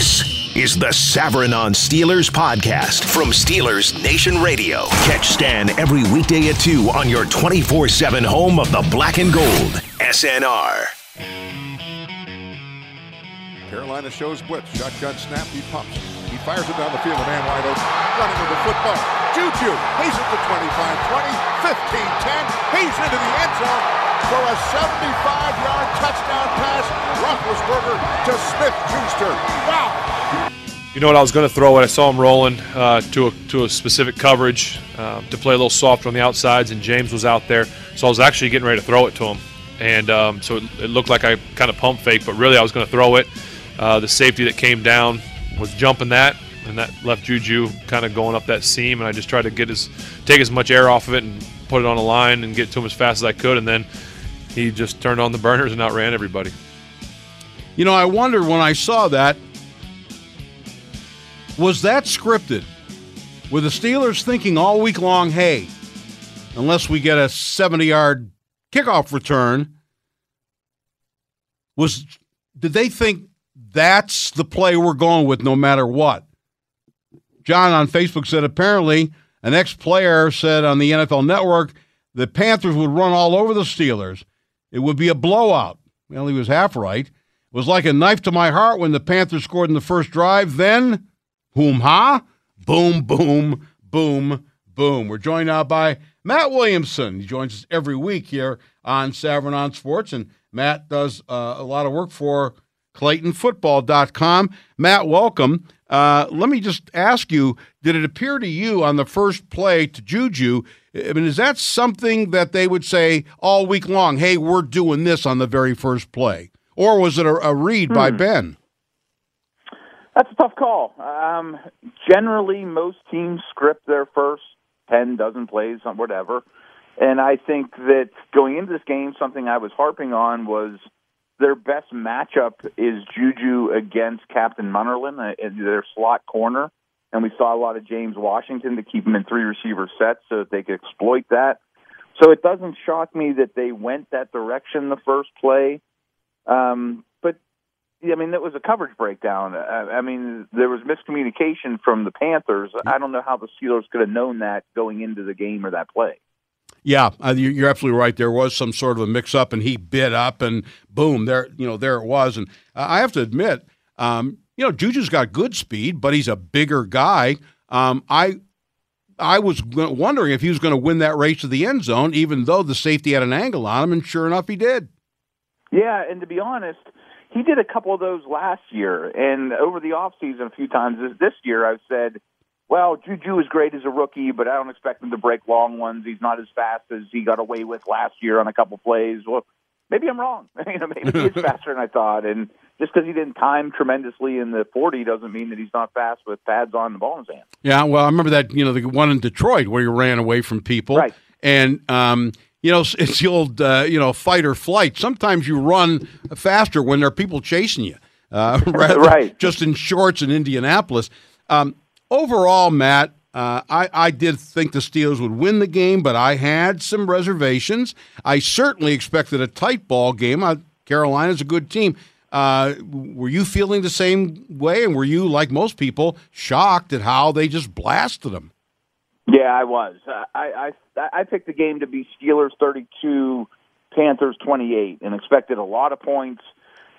This is the Savran on Steelers podcast from Steelers Nation Radio. Catch Stan every weekday at 2 on your 24 7 home of the black and gold. SNR. Carolina shows blitz. Shotgun snap. He pumps. He fires it down the field. A man wide open. Running with the football. Juju. He's at the 25 20, 15 10. He's into the end zone for a 75 yard touchdown pass. Roethlisberger to Smith Schuster. Wow. You know what? I was going to throw it. I saw him rolling uh, to a to a specific coverage uh, to play a little softer on the outsides, and James was out there, so I was actually getting ready to throw it to him, and um, so it, it, looked like I kind of pump fake, but really I was going to throw it. Uh, the safety that came down was jumping that, and that left Juju kind of going up that seam, and I just tried to get his take as much air off of it and put it on a line and get to him as fast as I could, and then he just turned on the burners and outran everybody. You know, I wonder when I saw that, was that scripted? Were the Steelers thinking all week long, hey, unless we get a 70 yard kickoff return, was did they think that's the play we're going with no matter what. John on Facebook said apparently an ex player said on the NFL network the Panthers would run all over the Steelers. It would be a blowout. Well, he was half right. It was like a knife to my heart when the Panthers scored in the first drive. Then, boom, ha, boom, boom, boom, boom. We're joined now by Matt Williamson. He joins us every week here on Savran Sports, and Matt does uh, a lot of work for ClaytonFootball.com. Matt, welcome. Uh, let me just ask you: Did it appear to you on the first play to Juju? I mean, is that something that they would say all week long? Hey, we're doing this on the very first play, or was it a, a read hmm. by Ben? That's a tough call. Um, generally, most teams script their first ten dozen plays on whatever, and I think that going into this game, something I was harping on was their best matchup is Juju against Captain Munnerlyn, uh, their slot corner. And we saw a lot of James Washington to keep him in three receiver sets so that they could exploit that. So it doesn't shock me that they went that direction the first play. Um, but I mean, that was a coverage breakdown. I, I mean, there was miscommunication from the Panthers. I don't know how the Steelers could have known that going into the game or that play. Yeah, uh, you're absolutely right. There was some sort of a mix-up, and he bit up, and boom, there, you know, there it was. And uh, I have to admit, um, you know, Juju's got good speed, but he's a bigger guy. Um, I, I was wondering if he was going to win that race to the end zone, even though the safety had an angle on him, and sure enough, he did. Yeah, and to be honest, he did a couple of those last year, and over the offseason a few times this year, I've said well, Juju is great as a rookie, but I don't expect him to break long ones. He's not as fast as he got away with last year on a couple plays. Well, maybe I'm wrong. you know, maybe he's faster than I thought. And just because he didn't time tremendously in the 40 doesn't mean that he's not fast with pads on the ball in his hand. Yeah, well, I remember that, you know, the one in Detroit where he ran away from people. Right. And, um, you know, it's the old, uh, you know, fight or flight. Sometimes you run faster when there are people chasing you. Uh, right. Just in shorts in Indianapolis. Um, overall, Matt, uh, I, I did think the Steelers would win the game, but I had some reservations. I certainly expected a tight ball game. Uh, Carolina's a good team. Uh, were you feeling the same way? And were you, like most people, shocked at how they just blasted them? Yeah, I was. I, I, I picked the game to be Steelers 32, Panthers 28, and expected a lot of points.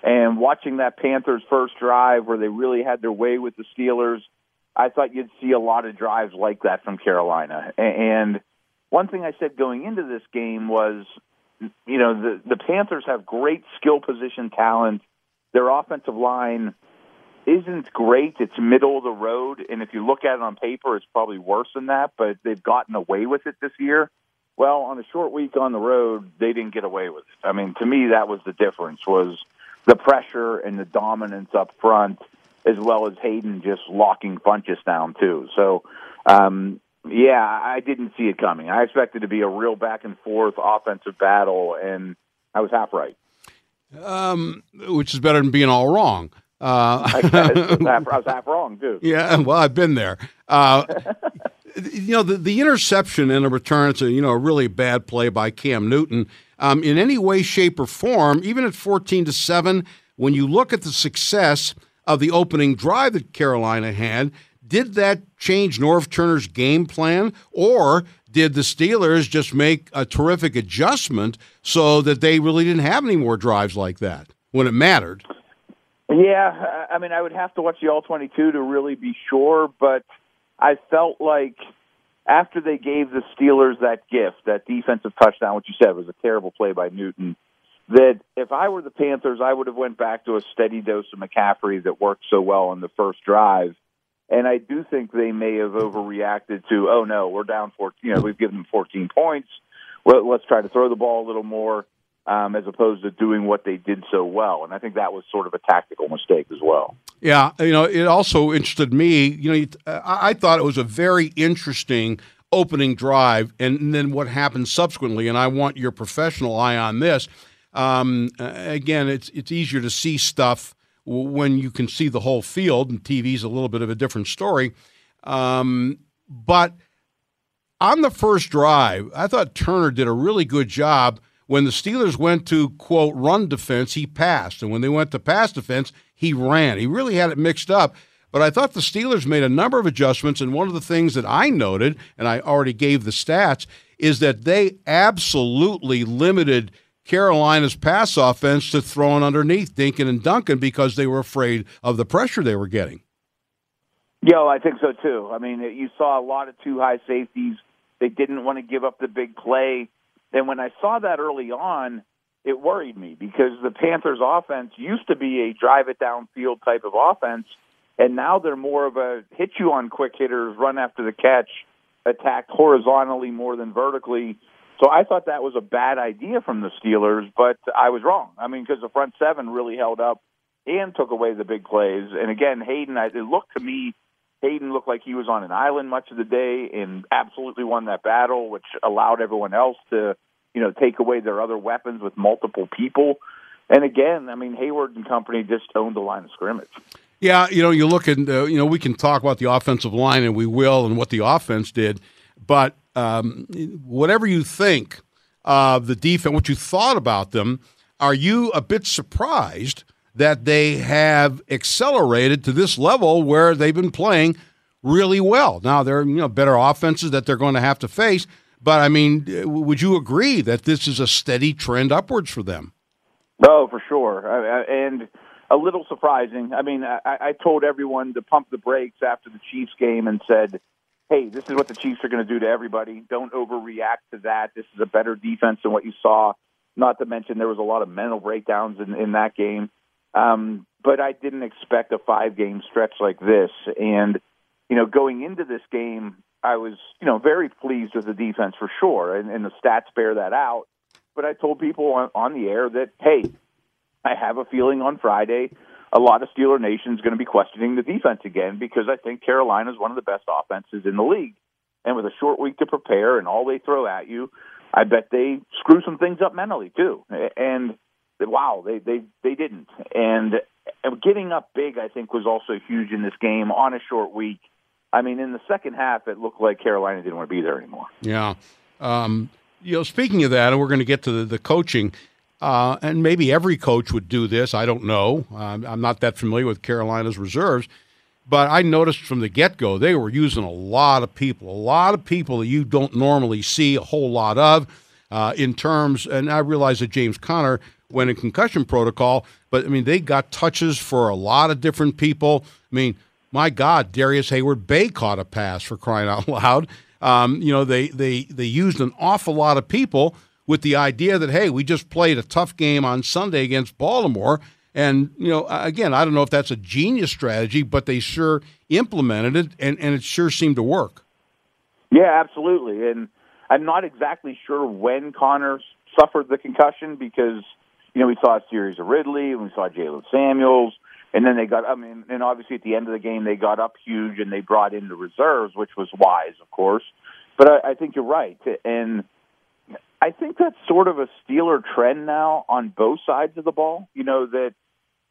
And watching that Panthers first drive where they really had their way with the Steelers – I thought you'd see a lot of drives like that from Carolina. And one thing I said going into this game was, you know, the the Panthers have great skill position talent. Their offensive line isn't great. It's middle of the road, and if you look at it on paper, it's probably worse than that. But they've gotten away with it this year. Well, on a short week on the road, they didn't get away with it. I mean, to me, that was the difference: was the pressure and the dominance up front as well as Haden just locking punches down too. So, um, yeah, I didn't see it coming. I expected to be a real back and forth offensive battle, and I was half right. Um, which is better than being all wrong. Uh, I, was half, I was half wrong too. Yeah, well, I've been there. Uh, you know, the, the interception and a return, a, you know, a really bad play by Cam Newton. Um, in any way, shape, or form, even at 14 to 7, when you look at the success of the opening drive that Carolina had. Did that change Norv Turner's game plan, or did the Steelers just make a terrific adjustment so that they really didn't have any more drives like that when it mattered? Yeah, I mean, I would have to watch the All 22 to really be sure, but I felt like after they gave the Steelers that gift, that defensive touchdown, which you said was a terrible play by Newton, that if I were the Panthers, I would have went back to a steady dose of McCaffrey that worked so well on the first drive. And I do think they may have overreacted to, oh no, we're down 14, you know, we've given them 14 points. Well, let's try to throw the ball a little more um, as opposed to doing what they did so well. And I think that was sort of a tactical mistake as well. Yeah, you know, it also interested me. You know, I thought it was a very interesting opening drive, and then what happened subsequently. And I want your professional eye on this. Um, again, it's it's easier to see stuff when you can see the whole field, and TV's a little bit of a different story. Um, but on the first drive, I thought Turner did a really good job when the Steelers went to, quote, run defense, he passed. And when they went to pass defense, he ran. He really had it mixed up. But I thought the Steelers made a number of adjustments. And one of the things that I noted, and I already gave the stats, is that they absolutely limited Carolina's pass offense to throwing underneath Dinkin and Duncan because they were afraid of the pressure they were getting. Yo, I think so too. I mean, you saw a lot of two high safeties. They didn't want to give up the big play. And when I saw that early on, it worried me because the Panthers offense used to be a drive it downfield type of offense, and now they're more of a hit you on quick hitters, run after the catch, attack horizontally more than vertically. So I thought that was a bad idea from the Steelers, but I was wrong. I mean, because the front seven really held up and took away the big plays. And again, Haden, it looked to me Haden looked like he was on an island much of the day and absolutely won that battle, which allowed everyone else to, you know, take away their other weapons with multiple people. And again, I mean, Heyward and company just owned the line of scrimmage. Yeah, you know, you look at, uh, you know, we can talk about the offensive line, and we will, and what the offense did. But um, whatever you think of the defense, what you thought about them, are you a bit surprised that they have accelerated to this level where they've been playing really well. Now there are you know better offenses that they're going to have to face, but I mean, would you agree that this is a steady trend upwards for them? Oh, for sure, and a little surprising. I mean, I, I told everyone to pump the brakes after the Chiefs game and said, "Hey, this is what the Chiefs are going to do to everybody. Don't overreact to that. This is a better defense than what you saw." Not to mention there was a lot of mental breakdowns in, in that game. Um, but I didn't expect a five game stretch like this. And, you know, going into this game, I was, you know, very pleased with the defense for sure. And, and the stats bear that out. But I told people on, on the air that, hey, I have a feeling on Friday a lot of Steeler Nation is going to be questioning the defense again because I think Carolina is one of the best offenses in the league. And with a short week to prepare and all they throw at you, I bet they screw some things up mentally too. And wow, they they they didn't. And getting up big, I think, was also huge in this game on a short week. I mean, in the second half, it looked like Carolina didn't want to be there anymore. Yeah. Um, you know, speaking of that, and we're going to get to the, the coaching, uh, and maybe every coach would do this. I don't know. Um, I'm not that familiar with Carolina's reserves, but I noticed from the get go they were using a lot of people, a lot of people that you don't normally see a whole lot of. Uh, in terms, and I realize that James Conner went in concussion protocol. But I mean, they got touches for a lot of different people. I mean, my God, Darrius Heyward-Bey caught a pass for crying out loud. Um, you know, they they they used an awful lot of people with the idea that hey, we just played a tough game on Sunday against Baltimore. And you know, again, I don't know if that's a genius strategy, but they sure implemented it, and, and it sure seemed to work. Yeah, absolutely. And I'm not exactly sure when Conner suffered the concussion because you know, we saw a series of Ridley, and we saw Jaylen Samuels, and then they got, I mean, and obviously at the end of the game, they got up huge and they brought in the reserves, which was wise, of course. But I, I think you're right. And I think that's sort of a Steeler trend now on both sides of the ball. You know, that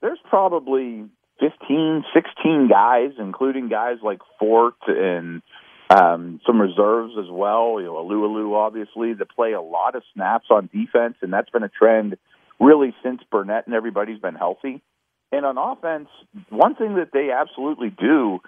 there's probably 15, 16 guys, including guys like Fort and um, some reserves as well. You know, Alualu, obviously, that play a lot of snaps on defense, and that's been a trend really since Burnett and everybody's been healthy. And on offense, one thing that they absolutely do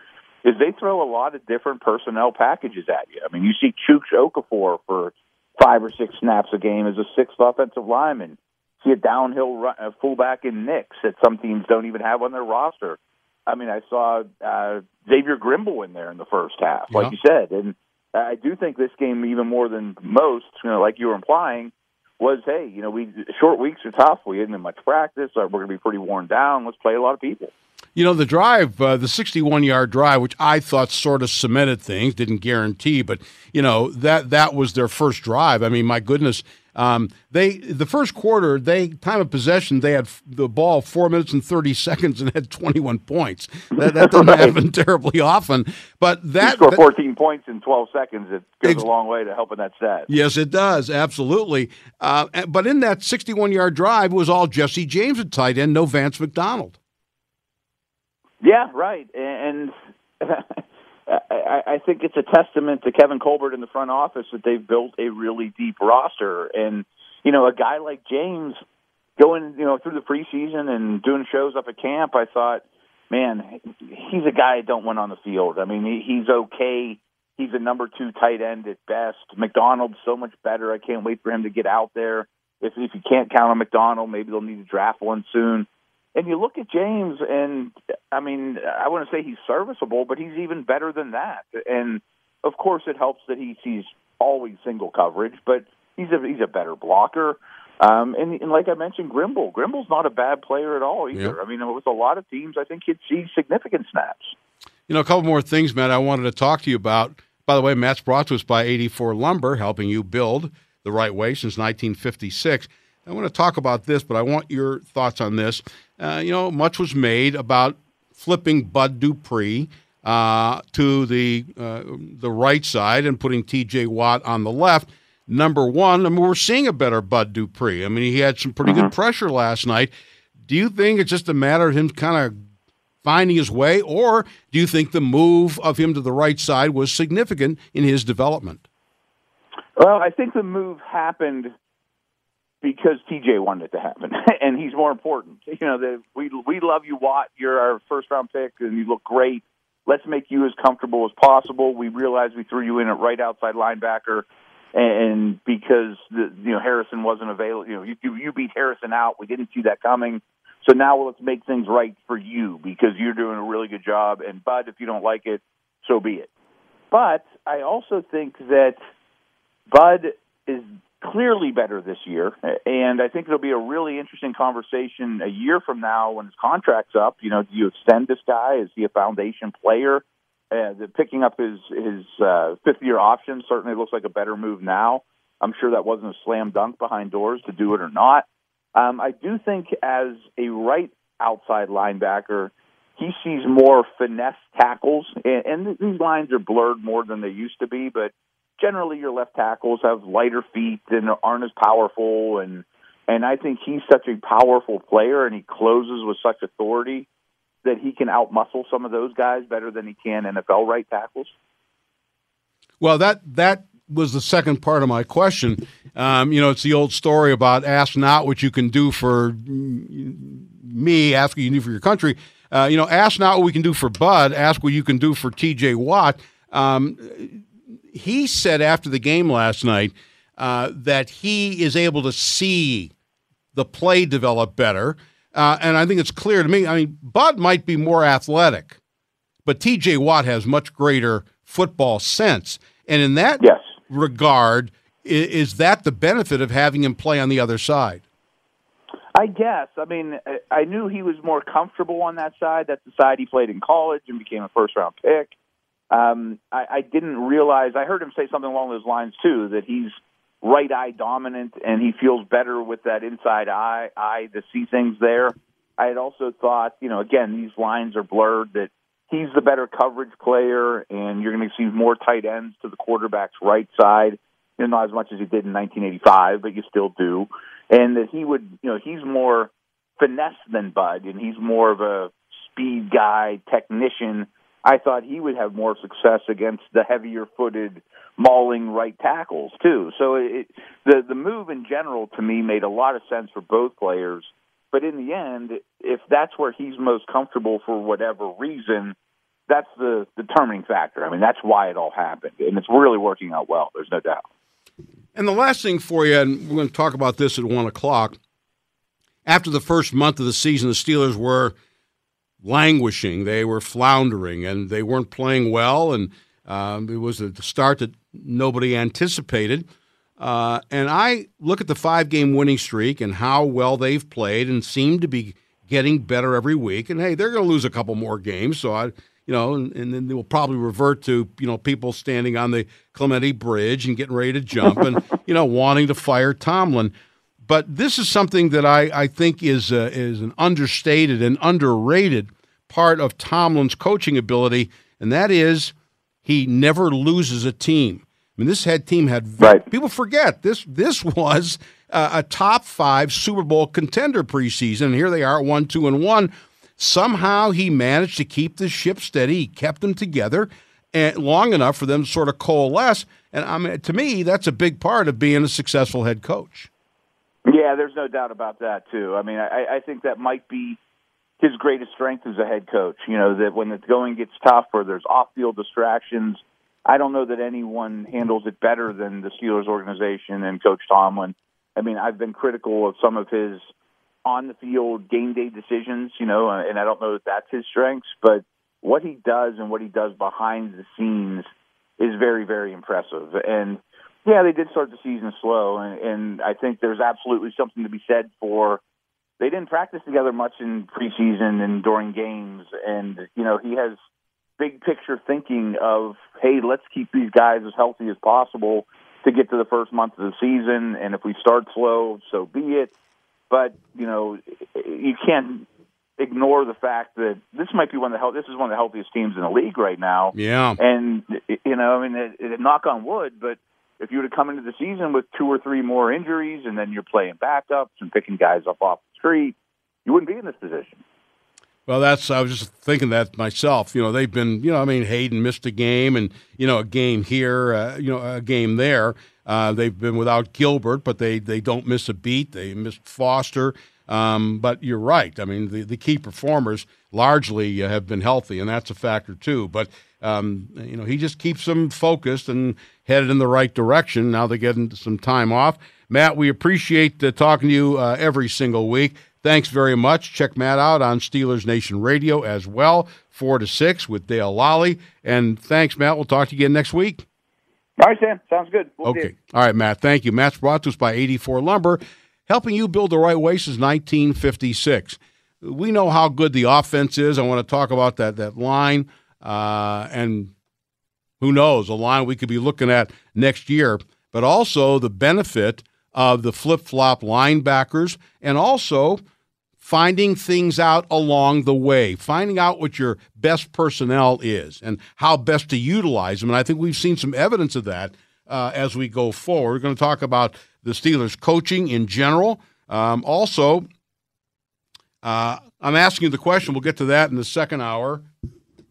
is they throw a lot of different personnel packages at you. I mean, you see Chuks Okorafor for five or six snaps a game as a sixth offensive lineman. See a downhill run, a fullback in Nix that some teams don't even have on their roster. I mean, I saw uh, Xavier Grimble in there in the first half, Yeah. like you said, and I do think this game, even more than most, you know, like you were implying, was hey, you know, we short weeks are tough. We didn't have much practice. We're going to be pretty worn down. Let's play a lot of people. You know, the drive, uh, the 61 yard drive, which I thought sort of cemented things, didn't guarantee, but, you know, that, that was their first drive. I mean, my goodness. Um, they the first quarter, they time of possession, they had f- the ball four minutes and thirty seconds and had twenty one points. That, that doesn't Right. happen terribly often, but You that, score that- 14 points in 12 seconds. It goes Ex- a long way to helping that stat. Yes, it does. Absolutely. Uh, but in that 61 yard drive was all Jesse James at tight end, no Vance McDonald. Yeah, right. And I, think it's a testament to Kevin Colbert in the front office that they've built a really deep roster. And you know, a guy like James going, you know, through the preseason and doing shows up at camp, I thought, man, he's a guy I don't want on the field. I mean, he's okay. He's a number two tight end at best. McDonald's so much better. I can't wait for him to get out there. If if you can't count on McDonald, maybe they'll need to draft one soon. And you look at James, and I mean, I wouldn't say he's serviceable, but he's even better than that. And of course, it helps that he sees always single coverage, but he's a he's a better blocker. Um, and, and like I mentioned, Grimble. Grimble's not a bad player at all either. I mean, with a lot of teams, I think he'd see significant snaps. You know, a couple more things, Matt, I wanted to talk to you about. By the way, Matt's brought to us by 84 Lumber, helping you build the right way since 1956. I want to talk about this, but I want your thoughts on this. Uh, you know, much was made about flipping Bud Dupree uh, to the uh, the right side and putting T.J. Watt on the left. Number one, I mean, we're seeing a better Bud Dupree. I mean, he had some pretty good pressure last night. Do you think it's just a matter of him kind of finding his way, or do you think the move of him to the right side was significant in his development? Well, I think the move happened because TJ wanted it to happen, and he's more important. You know, the, we we love you, Watt. You're our first round pick, and you look great. Let's make you as comfortable as possible. We realize we threw you in at right outside linebacker, and because the, you know Harrison wasn't available, you know you you beat Harrison out. We didn't see that coming. So now let's make things right for you because you're doing a really good job. And Bud, if you don't like it, so be it. But I also think that Bud is clearly better this year, and I think it'll be a really interesting conversation a year from now when his contract's up. You know, do you extend this guy? Is he a foundation player? Uh, the picking up his his uh, fifth year option certainly looks like a better move now. I'm sure that wasn't a slam dunk behind doors to do it or not. Um, I do think as a right outside linebacker, he sees more finesse tackles, and, and these lines are blurred more than they used to be. But generally, your left tackles have lighter feet and aren't as powerful, and and I think he's such a powerful player, and he closes with such authority that he can outmuscle some of those guys better than he can NFL right tackles. Well, that that was the second part of my question. Um, you know, it's the old story about ask not what you can do for me, ask what you can do for your country. Uh, you know, ask not what we can do for Bud, ask what you can do for T.J. Watt. Um, he said after the game last night uh, that he is able to see the play develop better. Uh, and I think it's clear to me. I mean, Bud might be more athletic, but TJ Watt has much greater football sense. And in that Yes. regard, i- is that the benefit of having him play on the other side? I guess. I mean, I- I knew he was more comfortable on that side. That's the side he played in college and became a first round pick. Um, I, I didn't realize. I heard him say something along those lines too. That he's right eye dominant and he feels better with that inside eye eye to see things there. I had also thought, you know, again, these lines are blurred. That he's the better coverage player, and you're going to see more tight ends to the quarterback's right side. You know, not as much as he did in 1985, but you still do. And that he would, you know, he's more finesse than Bud, and he's more of a speed guy, technician. I thought he would have more success against the heavier-footed, mauling right tackles too. So it, the the move in general to me made a lot of sense for both players. But in the end, if that's where he's most comfortable for whatever reason, that's the determining factor. I mean, that's why it all happened, and it's really working out well. There's no doubt. And the last thing for you, and we're going to talk about this at one o'clock. After the first month of the season, the Steelers were languishing, they were floundering, and they weren't playing well. And um, it was a start that nobody anticipated. Uh, and I look at the five game winning streak and how well they've played and seem to be getting better every week. And hey, they're going to lose a couple more games. So I, you know, and, and, then they will probably revert to, you know, people standing on the Clemente Bridge and getting ready to jump and, you know, wanting to fire Tomlin. But this is something that I, I think is, uh, is an understated and underrated part of Tomlin's coaching ability, and that is he never loses a team. I mean, this head team had right. people forget this. This was uh, a top five Super Bowl contender preseason, and here they are, one, two, and one. Somehow he managed to keep the ship steady. He kept them together and long enough for them to sort of coalesce. And I mean, to me, that's a big part of being a successful head coach. Yeah, there's no doubt about that too. I mean, I, I think that might be his greatest strength as a head coach. You know that when the going gets tough or there's off-field distractions, I don't know that anyone handles it better than the Steelers organization and Coach Tomlin. I mean, I've been critical of some of his on the field game day decisions, you know, uh, and I don't know that that's his strengths, but what he does and what he does behind the scenes is very, very impressive. And yeah, they did start the season slow, and, and I think there's absolutely something to be said for they didn't practice together much in preseason and during games. And, you know, he has big picture thinking of, hey, let's keep these guys as healthy as possible to get to the first month of the season. And if we start slow, so be it. But, you know, you can't ignore the fact that this might be one of the health this is one of the healthiest teams in the league right now. Yeah. And you know, I mean, it, it, knock on wood, but if you were to come into the season with two or three more injuries and then you're playing backups and picking guys up off the street, you wouldn't be in this position. Well, that's I was just thinking that myself. You know, they've been, you know, I mean, Haden missed a game, and you know, a game here, uh, you know, a game there. Uh, they've been without Gilbert, but they they don't miss a beat. They missed Foster, um, but you're right. I mean, the the key performers largely have been healthy, and that's a factor too. But um, you know, he just keeps them focused and headed in the right direction. Now they're getting some time off. Matt, we appreciate uh, talking to you uh, every single week. Thanks very much. Check Matt out on Steelers Nation Radio as well, 4 to 6 with Dale Lolley. And thanks, Matt. We'll talk to you again next week. All right, Sam. Sounds good. We'll okay. All right, Matt. Thank you. Matt's brought to us by 84 Lumber, helping you build the right way since 1956. We know how good the offense is. I want to talk about that, that line. Uh, and who knows, a line we could be looking at next year, but also the benefit of the flip flop linebackers and also finding things out along the way, finding out what your best personnel is and how best to utilize them. And I think we've seen some evidence of that uh, as we go forward. We're going to talk about the Steelers' coaching in general. Um, also, uh, I'm asking you the question. We'll get to that in the second hour.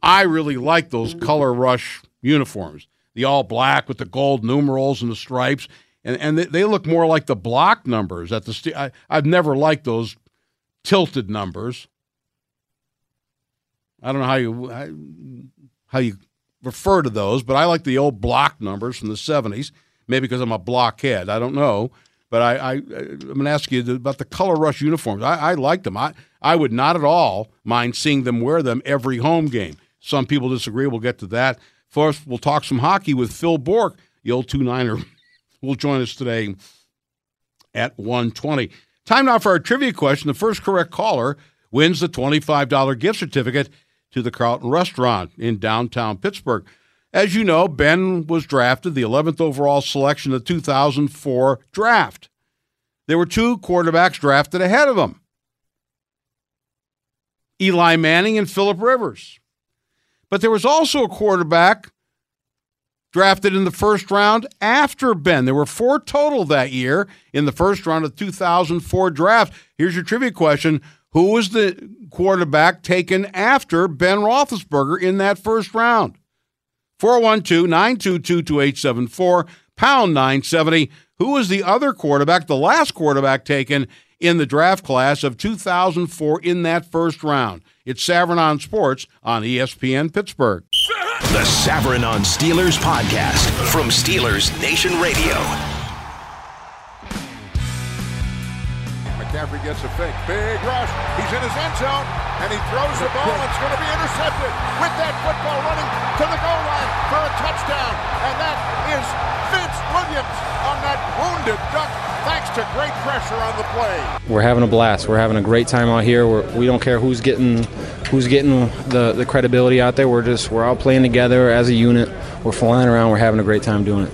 I really like those color rush uniforms, the all black with the gold numerals and the stripes. And, and they, look more like the block numbers at the. I, I've never liked those tilted numbers. I don't know how you how you refer to those, but I like the old block numbers from the '70s. Maybe because I'm a blockhead, I don't know. But I, I am going to ask you about the color rush uniforms. I, I like them. I I would not at all mind seeing them wear them every home game. Some people disagree. We'll get to that. First, we'll talk some hockey with Phil Bourque, the old two niner. will join us today at 120. Time now for our trivia question. The first correct caller wins the $25 gift certificate to the Carlton Restaurant in downtown Pittsburgh. As you know, Ben was drafted the 11th overall selection of the 2004 draft. There were two quarterbacks drafted ahead of him Eli Manning and Philip Rivers. But there was also a quarterback drafted in the first round after Ben. There were four total that year in the first round of 2004 draft. Here's your trivia question. Who was the quarterback taken after Ben Roethlisberger in that first round? 412 922 2874, pound 970. Who was the other quarterback, the last quarterback taken in the draft class of 2004 in that first round. It's Savran on Sports on ESPN Pittsburgh. The Savran on Steelers podcast from Steelers Nation Radio. McCaffrey gets a fake. Big rush. He's in his end zone, and he throws the ball. It's going to be intercepted with that football running to the goal line for a touchdown. And that is Vince Williams on that wounded duck thanks to great pressure on the play. We're having a blast. We're having a great time out here. We're, we don't care who's getting who's getting the, the credibility out there. We're just we're all playing together as a unit. We're flying around. We're having a great time doing it.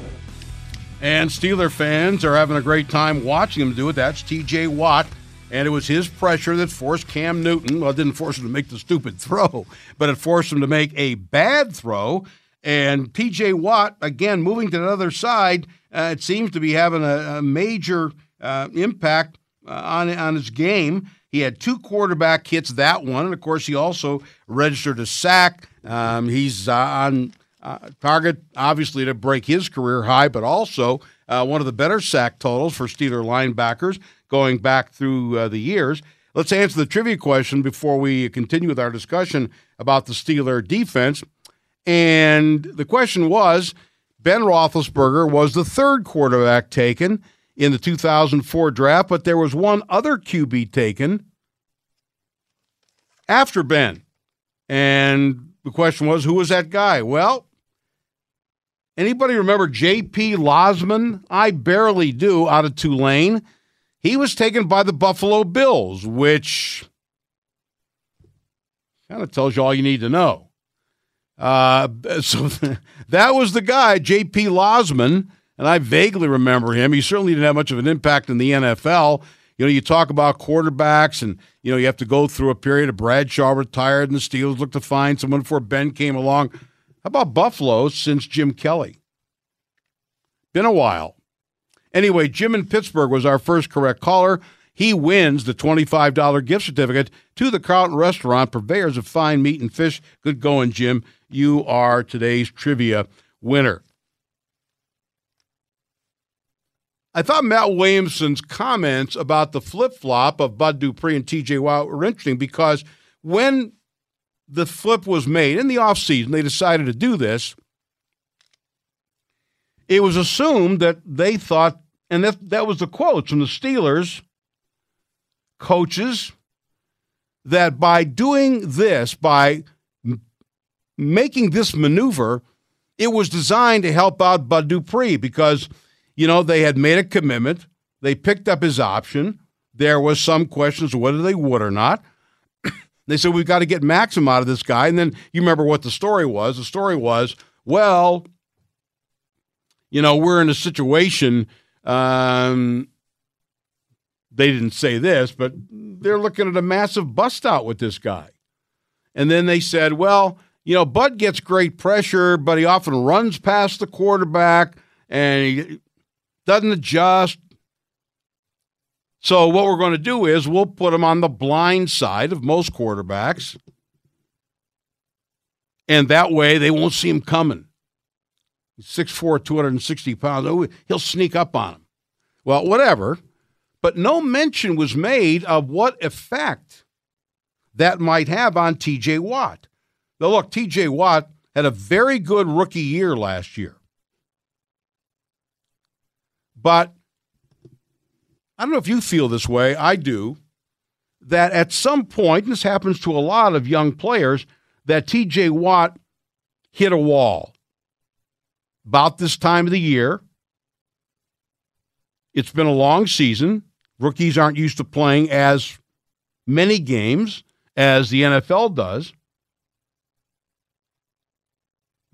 And Steeler fans are having a great time watching him do it. That's TJ Watt. And it was his pressure that forced Cam Newton, well, it didn't force him to make the stupid throw, but it forced him to make a bad throw. And TJ Watt, again, moving to the other side, uh, it seems to be having a, a major uh, impact uh, on, on his game. He had two quarterback hits that one. And of course, he also registered a sack. Um, he's uh, on uh, target, obviously, to break his career high, but also uh, one of the better sack totals for Steeler linebackers going back through the years. Let's answer the trivia question before we continue with our discussion about the Steeler defense. And the question was Ben Roethlisberger was the third quarterback taken in the 2004 draft, but there was one other QB taken after Ben. And the question was, who was that guy? Well, anybody remember J.P. Losman? I barely do, out of Tulane. He was taken by the Buffalo Bills, which kind of tells you all you need to know. Uh, so that was the guy, J.P. Losman, and I vaguely remember him. He certainly didn't have much of an impact in the NFL. You know, you talk about quarterbacks, and you know you have to go through a period of Bradshaw retired, and the Steelers looked to find someone before Ben came along. How about Buffalo since Jim Kelly? Been a while. Anyway, Jim in Pittsburgh was our first correct caller. He wins the $25 gift certificate to the Carlton Restaurant, purveyors of fine meat and fish. Good going, Jim. You are today's trivia winner. I thought Matt Williamson's comments about the flip flop of Bud Dupree and TJ Watt were interesting because when the flip was made in the offseason, they decided to do this. It was assumed that they thought, and that, that was the quotes from the Steelers coaches, that by doing this, by making this maneuver, it was designed to help out Bud Dupree because – you know, they had made a commitment. They picked up his option. There was some questions whether they would or not. they said, we've got to get Maxim out of this guy. And then you remember what the story was. The story was, well, you know, we're in a situation. Um, they didn't say this, but they're looking at a massive bust out with this guy. And then they said, well, you know, Bud gets great pressure, but he often runs past the quarterback and he, doesn't adjust. So, what we're going to do is we'll put him on the blind side of most quarterbacks. And that way they won't see him coming. He's 6'4, 260 pounds. Oh, he'll sneak up on him. Well, whatever. But no mention was made of what effect that might have on TJ Watt. Now, look, TJ Watt had a very good rookie year last year. But I don't know if you feel this way. I do. That at some point, and this happens to a lot of young players, that TJ Watt hit a wall. About this time of the year, it's been a long season. Rookies aren't used to playing as many games as the NFL does.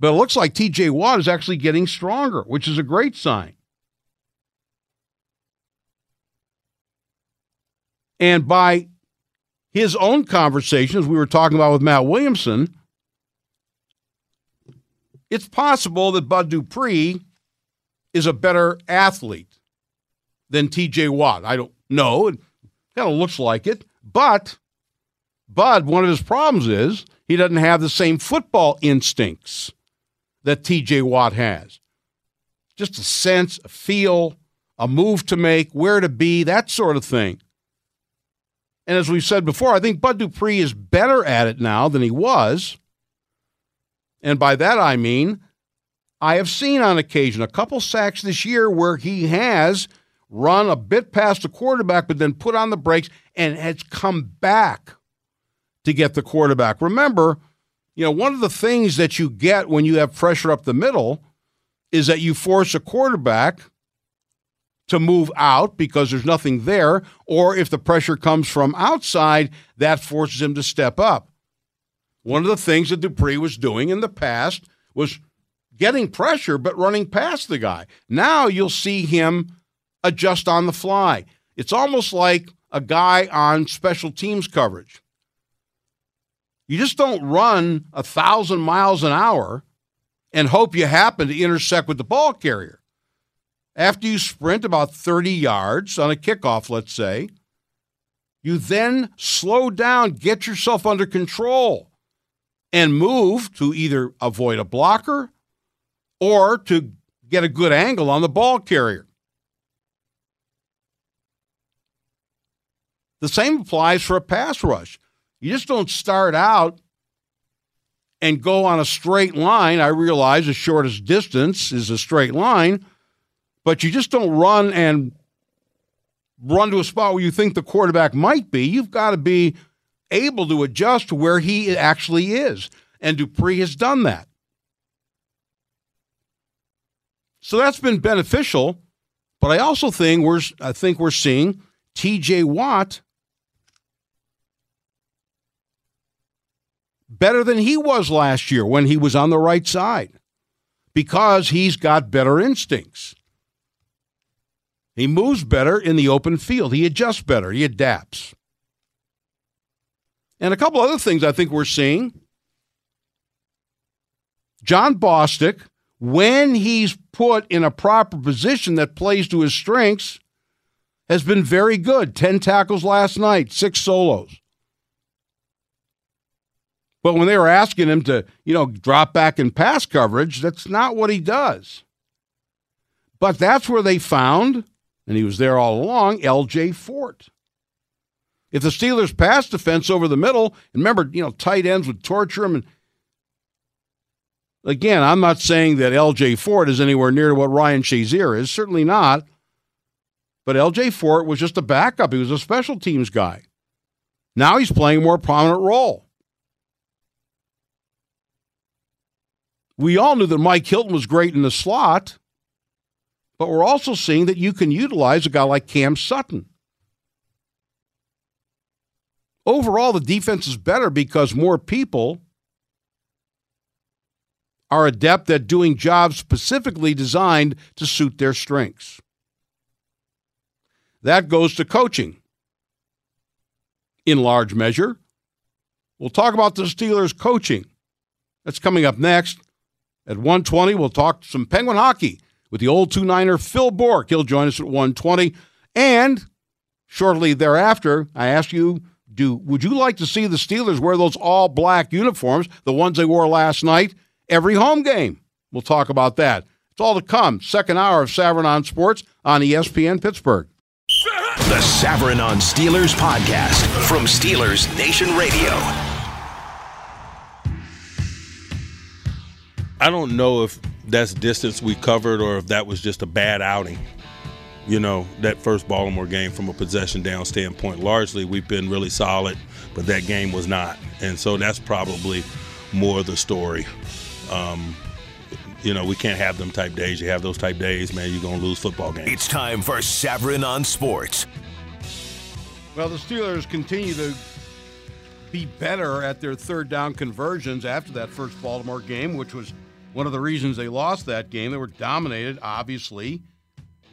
But it looks like TJ Watt is actually getting stronger, which is a great sign. And by his own conversations, we were talking about with Matt Williamson, it's possible that Bud Dupree is a better athlete than TJ Watt. I don't know. It kind of looks like it. But Bud, one of his problems is he doesn't have the same football instincts that TJ Watt has. Just a sense, a feel, a move to make, where to be, that sort of thing. And as we've said before, I think Bud Dupree is better at it now than he was. And by that I mean, I have seen on occasion a couple sacks this year where he has run a bit past the quarterback, but then put on the brakes and has come back to get the quarterback. Remember, you know, one of the things that you get when you have pressure up the middle is that you force a quarterback to move out because there's nothing there, or if the pressure comes from outside, that forces him to step up. One of the things that Dupree was doing in the past was getting pressure but running past the guy. Now you'll see him adjust on the fly. It's almost like a guy on special teams coverage. You just don't run a thousand miles an hour and hope you happen to intersect with the ball carrier. After you sprint about 30 yards on a kickoff, let's say, you then slow down, get yourself under control, and move to either avoid a blocker or to get a good angle on the ball carrier. The same applies for a pass rush. You just don't start out and go on a straight line. I realize the shortest distance is a straight line but you just don't run and run to a spot where you think the quarterback might be. You've got to be able to adjust to where he actually is. And Dupree has done that. So that's been beneficial. But I also think we're I think we're seeing TJ Watt better than he was last year when he was on the right side because he's got better instincts. He moves better in the open field. He adjusts better. He adapts. And a couple other things I think we're seeing. Jon Bostic, when he's put in a proper position that plays to his strengths, has been very good. 10 tackles last night, six solos. But when they were asking him to, you know, drop back in pass coverage, that's not what he does. But that's where they found and he was there all along, LJ Fort. If the Steelers pass defense over the middle, and remember, you know, tight ends would torture him. And again, I'm not saying that LJ Fort is anywhere near to what Ryan Shazier is, certainly not. But LJ Fort was just a backup. He was a special teams guy. Now he's playing a more prominent role. We all knew that Mike Hilton was great in the slot. But we're also seeing that you can utilize a guy like Cam Sutton. Overall, the defense is better because more people are adept at doing jobs specifically designed to suit their strengths. That goes to coaching. In large measure, we'll talk about the Steelers' coaching. That's coming up next. At 120, we'll talk some Penguin hockey with the old two Niner Phil Bourque. He'll join us at 120. And shortly thereafter, I ask you, do would you like to see the Steelers wear those all black uniforms, the ones they wore last night, every home game? We'll talk about that. It's all to come. Second hour of Savran on Sports on ESPN Pittsburgh. The Savran on Steelers podcast from Steelers Nation Radio. I don't know if that's distance we covered or if that was just a bad outing. You know, that first Baltimore game from a possession down standpoint. Largely, we've been really solid, but that game was not. And so that's probably more the story. Um, you know, we can't have them type days. You have those type days, man, you're going to lose football games. It's time for Savran on Sports. Well, the Steelers continue to be better at their third down conversions after that first Baltimore game, which was one of the reasons they lost that game. They were dominated, obviously,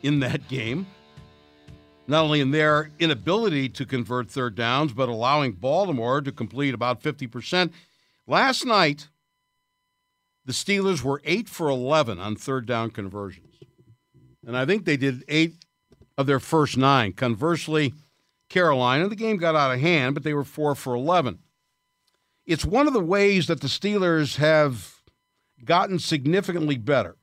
in that game. Not only in their inability to convert third downs, but allowing Baltimore to complete about 50%. Last night, the Steelers were 8 for 11 on third down conversions. And I think they did eight of their first nine. Conversely, Carolina, the game got out of hand, but they were 4 for 11. It's one of the ways that the Steelers have gotten significantly better.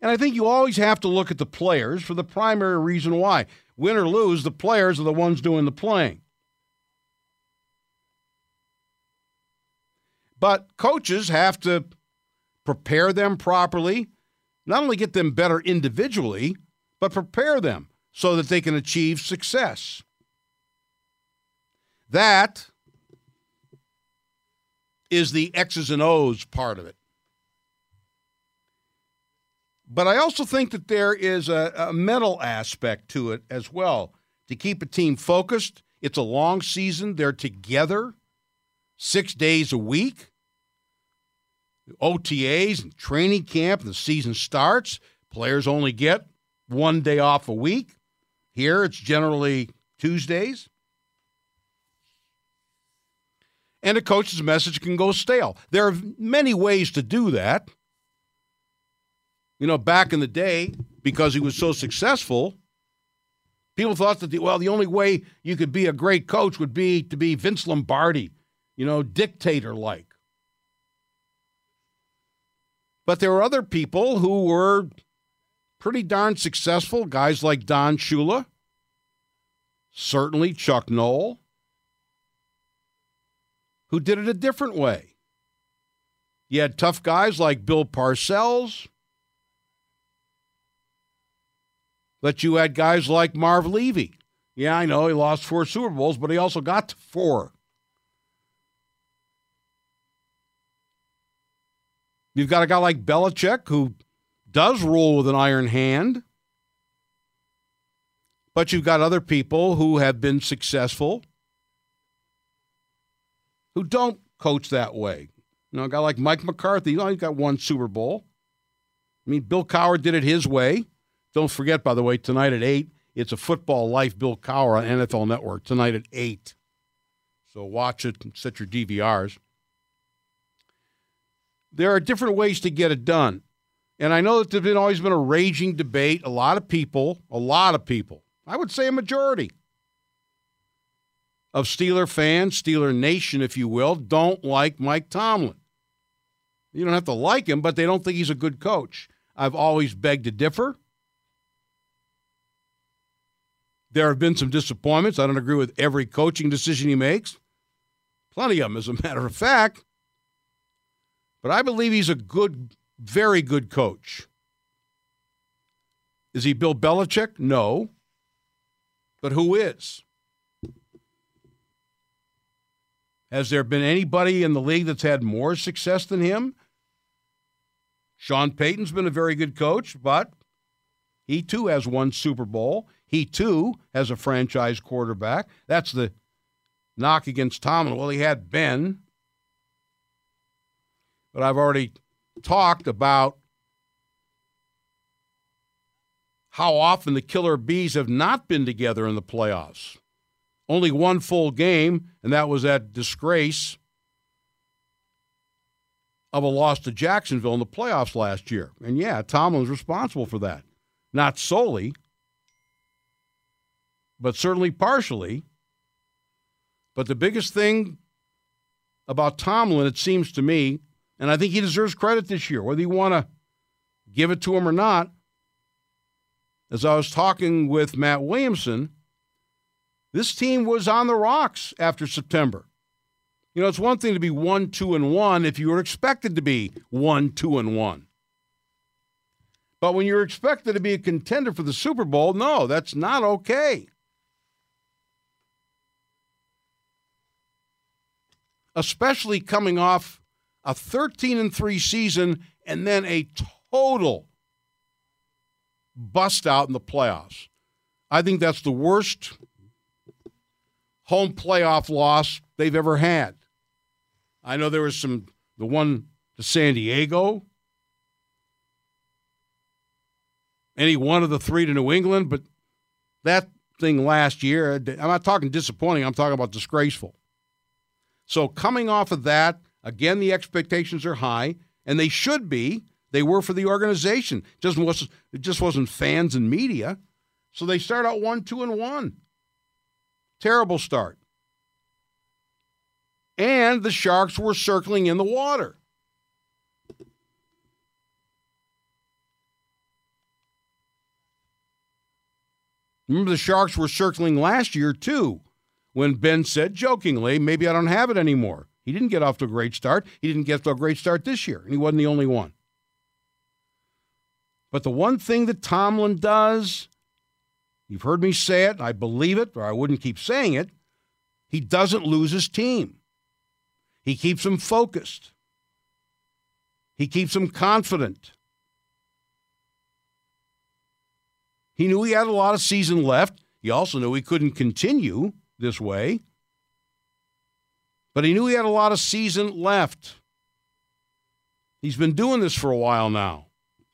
And I think you always have to look at the players for the primary reason why. Win or lose, the players are the ones doing the playing. But coaches have to prepare them properly, not only get them better individually, but prepare them so that they can achieve success. That is the X's and O's part of it. But I also think that there is a, a, mental aspect to it as well to keep a team focused. It's a long season, they're together six days a week. OTAs and training camp, and the season starts. Players only get one day off a week. Here it's generally Tuesdays. And a coach's message can go stale. There are many ways to do that. You know, back in the day, because he was so successful, people thought that, the, well, the only way you could be a great coach would be to be Vince Lombardi, you know, dictator like. But there were other people who were pretty darn successful, guys like Don Shula, certainly Chuck Noll, who did it a different way. You had tough guys like Bill Parcells, but you had guys like Marv Levy. Yeah, I know he lost four Super Bowls, but he also got four. You've got a guy like Belichick who does rule with an iron hand, but you've got other people who have been successful who don't coach that way. You know, a guy like Mike McCarthy, you know, he's got one Super Bowl. I mean, Bill Cowher did it his way. Don't forget, by the way, tonight at 8, it's a football life Bill Cowher on NFL Network tonight at 8. So watch it and set your DVRs. There are different ways to get it done. And I know that there's been always been a raging debate. A lot of people, a lot of people, I would say a majority, of Steeler fans, Steeler Nation, if you will, don't like Mike Tomlin. You don't have to like him, but they don't think he's a good coach. I've always begged to differ. There have been some disappointments. I don't agree with every coaching decision he makes. Plenty of them, as a matter of fact. But I believe he's a good, very good coach. Is he Bill Belichick? No. But who is? Has there been anybody in the league that's had more success than him? Sean Payton's been a very good coach, but he too has one Super Bowl. He too has a franchise quarterback. That's the knock against Tomlin. Well, he had Ben, but I've already talked about how often the Killer Bees have not been together in the playoffs. Only one full game, and that was that disgrace of a loss to Jacksonville in the playoffs last year. And yeah, Tomlin's responsible for that. Not solely, but certainly partially. But the biggest thing about Tomlin, it seems to me, and I think he deserves credit this year, whether you want to give it to him or not. As I was talking with Matt Williamson, this team was on the rocks after September. You know, it's one thing to be one, two, and one if you were expected to be one, two, and one. But when you're expected to be a contender for the Super Bowl, no, that's not okay. Especially coming off a 13 and 3 season and then a total bust out in the playoffs. I think that's the worst home playoff loss they've ever had. I know there was some, the one to San Diego, any one of the three to New England, but that thing last year, I'm not talking disappointing, I'm talking about disgraceful. So coming off of that, again, the expectations are high, and they should be. They were for the organization. It just wasn't, it just wasn't fans and media. So they start out one, two, and one. Terrible start. And the sharks were circling in the water. Remember, the sharks were circling last year, too, when Ben said jokingly, maybe I don't have it anymore. He didn't get off to a great start. He didn't get to a great start this year, and he wasn't the only one. But the one thing that Tomlin does you've heard me say it, I believe it, or I wouldn't keep saying it, he doesn't lose his team. He keeps them focused. He keeps them confident. He knew he had a lot of season left. He also knew he couldn't continue this way. But he knew he had a lot of season left. He's been doing this for a while now,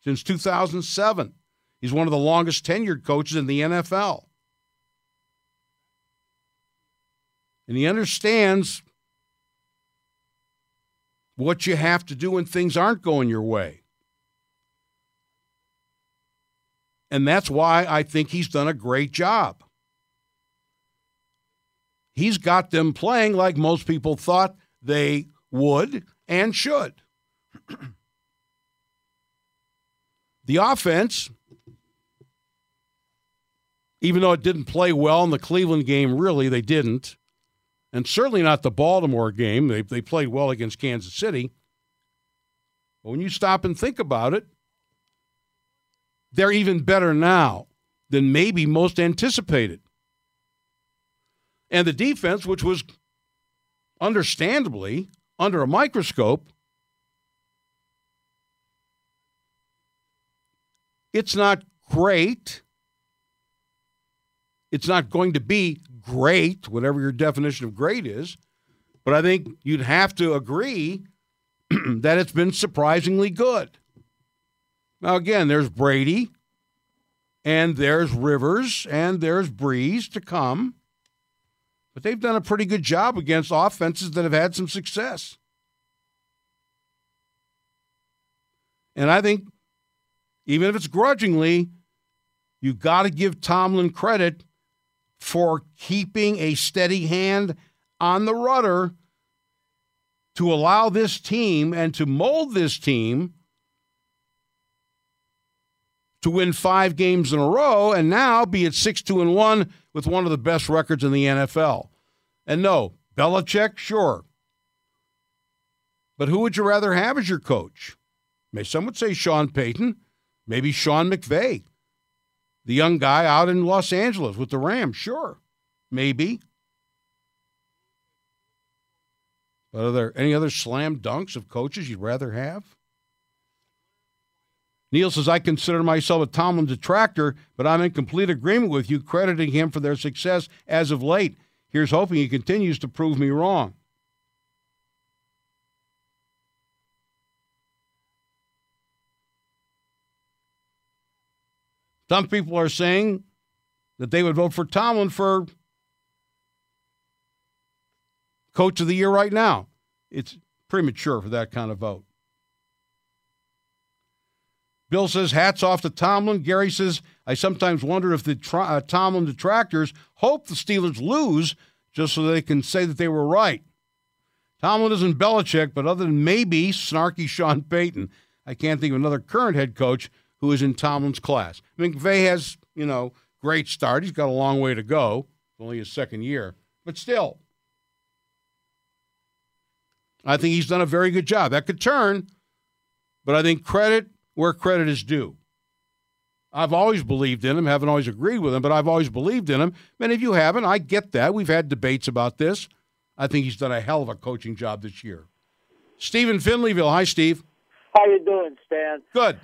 since 2007. He's one of the longest tenured coaches in the NFL. And he understands what you have to do when things aren't going your way. And that's why I think he's done a great job. He's got them playing like most people thought they would and should. the offense, even though it didn't play well in the Cleveland game, really, they didn't. And certainly not the Baltimore game. They, they played well against Kansas City. But when you stop and think about it, they're even better now than maybe most anticipated. And the defense, which was understandably under a microscope, it's not great. It's not going to be great, whatever your definition of great is. But I think you'd have to agree that it's been surprisingly good. Now, again, there's Brady, and there's Rivers, and there's Brees to come. But they've done a pretty good job against offenses that have had some success. And I think, even if it's grudgingly, you've got to give Tomlin credit for keeping a steady hand on the rudder to allow this team and to mold this team to win five games in a row and now be at 6 2 and 1 with one of the best records in the NFL. And no, Belichick, sure. But who would you rather have as your coach? May some would say Sean Payton, maybe Sean McVay, the young guy out in Los Angeles with the Rams, sure. Maybe. But are there any other slam dunks of coaches you'd rather have? Neil says, I consider myself a Tomlin detractor, but I'm in complete agreement with you, crediting him for their success as of late. Here's hoping he continues to prove me wrong. Some people are saying that they would vote for Tomlin for coach of the year right now. It's premature for that kind of vote. Bill says, hats off to Tomlin. Gary says, I sometimes wonder if the uh, Tomlin detractors hope the Steelers lose just so they can say that they were right. Tomlin isn't Belichick, but other than maybe snarky Sean Payton, I can't think of another current head coach who is in Tomlin's class. McVay has, you know, great start. He's got a long way to go. It's only his second year. But still, I think he's done a very good job. That could turn, but I think credit where credit is due. I've always believed in him, haven't always agreed with him, but I've always believed in him. Many of you haven't. I get that. We've had debates about this. I think he's done a hell of a coaching job this year. Stephen Finleyville. Hi, Steve. How you doing, Stan? Good.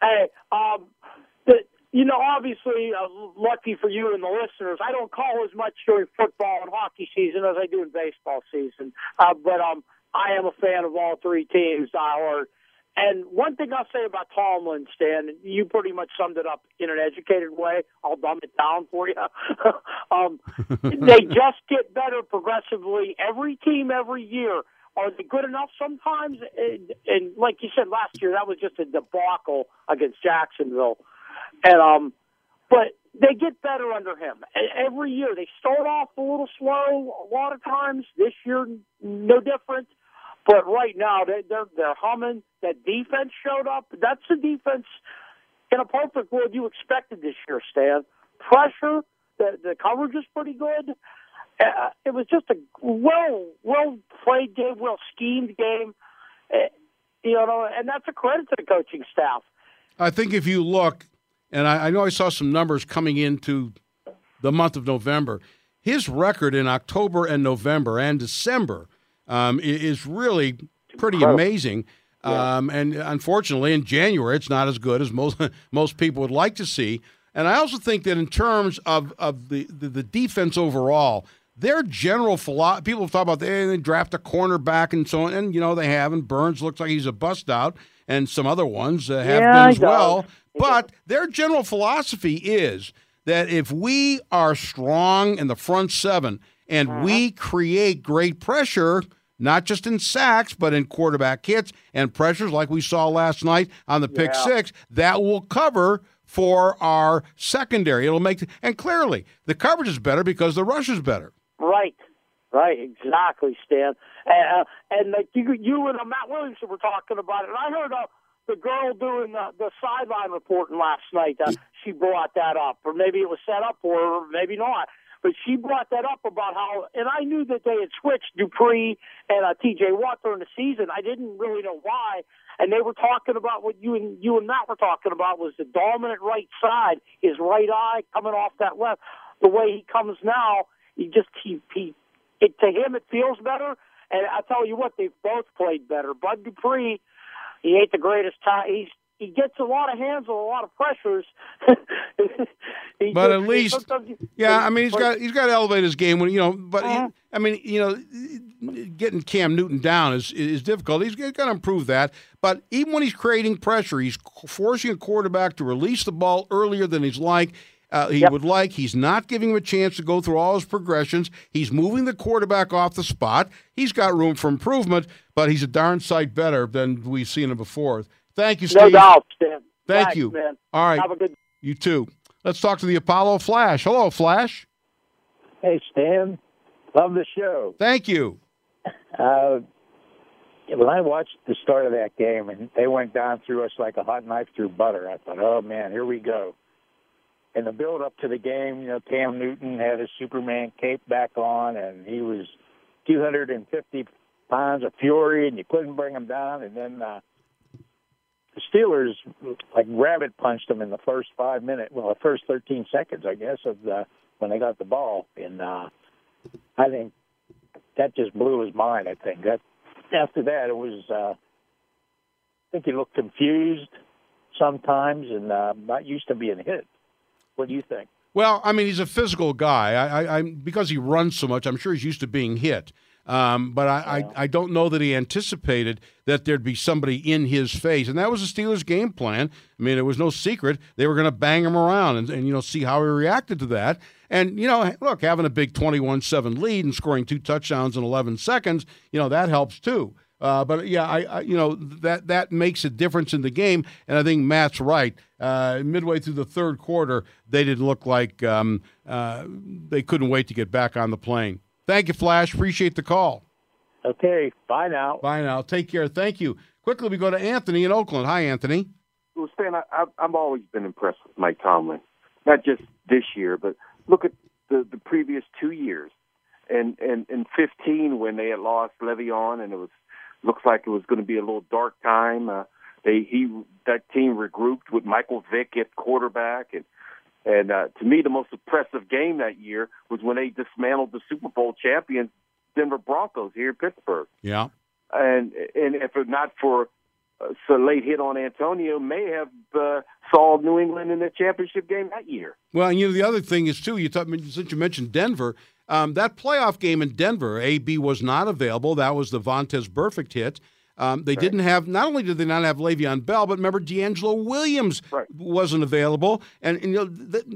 Hey, um, the, you know, obviously, uh, lucky for you and the listeners, I don't call as much during football and hockey season as I do in baseball season. Uh, but um, I am a fan of all three teams, or and one thing I'll say about Tomlin, Stan, you pretty much summed it up in an educated way. I'll dumb it down for you. um, they just get better progressively. Every team, every year. Are they good enough sometimes? And, and like you said last year, that was just a debacle against Jacksonville. And um, but they get better under him every year. They start off a little slow a lot of times. This year, no different. But right now, they, they're they're humming. That defense showed up. That's the defense in a perfect world you expected this year, Stan. pressure. The the coverage is pretty good. Uh, it was just a well well played game, well schemed game. Uh, you know, and that's a credit to the coaching staff. I think if you look, and I, I know I saw some numbers coming into the month of November. His record in October and November and December um, is really pretty amazing. Yeah. Um, and unfortunately, in January, it's not as good as most most people would like to see. And I also think that in terms of of the the, the defense overall, their general philosophy. People talk about they, they draft a cornerback and so on, and you know they have. And Burns looks like he's a bust out, and some other ones uh, have yeah, been as well. But their general philosophy is that if we are strong in the front seven and uh-huh. we create great pressure, not just in sacks, but in quarterback hits and pressures like we saw last night on the pick yeah. six, that will cover for our secondary. It'll make, and clearly the coverage is better because the rush is better. Right. Right, exactly, Stan. Uh, and like you, you and Matt Williamson were talking about it. And I heard uh, the girl doing the, the sideline reporting last night. Uh, she brought that up, or maybe it was set up for her, maybe not. But she brought that up about how, and I knew that they had switched Dupree and uh, T.J. Watt during the season. I didn't really know why, and they were talking about what you and you and Matt were talking about was the dominant right side, his right eye coming off that left. The way he comes now, he just he he it, to him it feels better. And I tell you what, they've both played better. Bud Dupree, he ain't the greatest time. He's he gets a lot of hands and a lot of pressures. but at least, yeah, I mean, he's got he's got to elevate his game when you know. But uh-huh. he, I mean, you know, getting Cam Newton down is is difficult. He's got to improve that. But even when he's creating pressure, he's forcing a quarterback to release the ball earlier than he's like. Uh, he yep. would like. He's not giving him a chance to go through all his progressions. He's moving the quarterback off the spot. He's got room for improvement, but he's a darn sight better than we've seen him before. Thank you, Steve. No doubt, Stan. Thank Thanks, you. Man. All right. Have a good. You too. Let's talk to the Apollo Flash. Hello, Flash. Hey, Stan. Love the show. Thank you. Uh, when I watched the start of that game and they went down through us like a hot knife through butter, I thought, oh man, here we go. And the build up to the game, you know, Cam Newton had his Superman cape back on and he was 250 pounds of fury and you couldn't bring him down. And then uh, the Steelers like rabbit punched them in the first five minutes, well, the first 13 seconds, I guess, of the when they got the ball. And uh, I think that just blew his mind. I think that after that it was. Uh, I think he looked confused sometimes and uh, not used to being hit. What do you think? Well, I mean, he's a physical guy. I, I, I because he runs so much, I'm sure he's used to being hit. Um, but I, I, I, don't know that he anticipated that there'd be somebody in his face. And that was the Steelers' game plan. I mean, it was no secret. They were going to bang him around and, and, you know, see how he reacted to that. And, you know, look, having a big 21 7 lead and scoring two touchdowns in 11 seconds, you know, that helps too. Uh, but yeah, I, I, you know that that makes a difference in the game, and I think Matt's right. Uh, midway through the third quarter, they didn't look like um, uh, they couldn't wait to get back on the plane. Thank you, Flash. Appreciate the call. Okay. Bye now. Bye now. Take care. Thank you. Quickly, we go to Anthony in Oakland. Hi, Anthony. Well, Stan, I, I've always been impressed with Mike Tomlin. Not just this year, but look at the, the previous two years. And, and in 15, when they had lost Le'Veon, and it was looks like it was going to be a little dark time. Uh, they he that team regrouped with Michael Vick at quarterback, and and uh, to me, the most impressive game that year was when they dismantled the Super Bowl champions Denver Broncos here in Pittsburgh. Yeah. And and if it not for uh, a late hit on Antonio, may have uh, saw New England in the championship game that year. Well, and you know the other thing is too. You thought since you mentioned Denver, um, that playoff game in Denver, AB was not available. That was the Vontaze Burfict hit. Um, they right. didn't have. Not only did they not have Le'Veon Bell, but remember DeAngelo Williams right. wasn't available, and, and, you know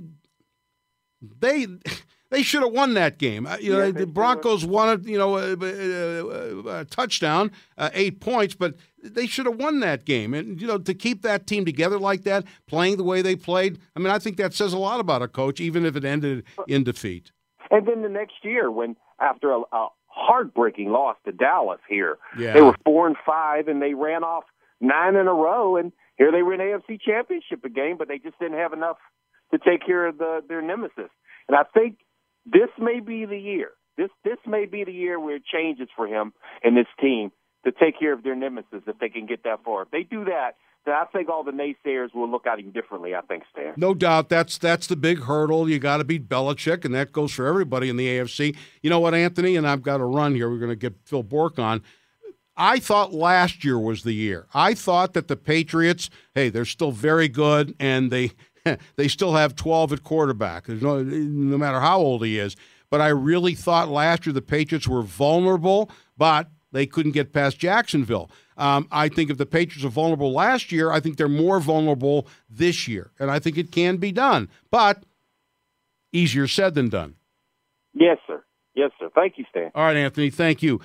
they they should have won that game. Uh, you know, the Broncos won You know, a, a, a touchdown, uh, eight points, but they should have won that game. And you know, to keep that team together like that, playing the way they played, I mean, I think that says a lot about a coach, even if it ended in defeat. And then the next year, when after a, a heartbreaking loss to Dallas here. Yeah. They were four and five, and they ran off nine in a row, and here they were in AFC Championship again, but they just didn't have enough to take care of the, their nemesis. And I think this may be the year. This this may be the year where it changes for him and this team to take care of their nemesis if they can get that far. If they do that, I think all the naysayers will look at him differently. I think, Stan. No doubt, that's that's the big hurdle. You got to beat Belichick, and that goes for everybody in the AFC. You know what, Anthony? And I've got to run here. We're going to get Phil Bourque on. I thought last year was the year. I thought that the Patriots, hey, they're still very good, and they they still have 12 at quarterback, There's no, no matter how old he is. But I really thought last year the Patriots were vulnerable, but they couldn't get past Jacksonville. Um, I think if the Patriots are vulnerable last year, I think they're more vulnerable this year. And I think it can be done, but easier said than done. Yes, sir. Yes, sir. Thank you, Stan. All right, Anthony. Thank you.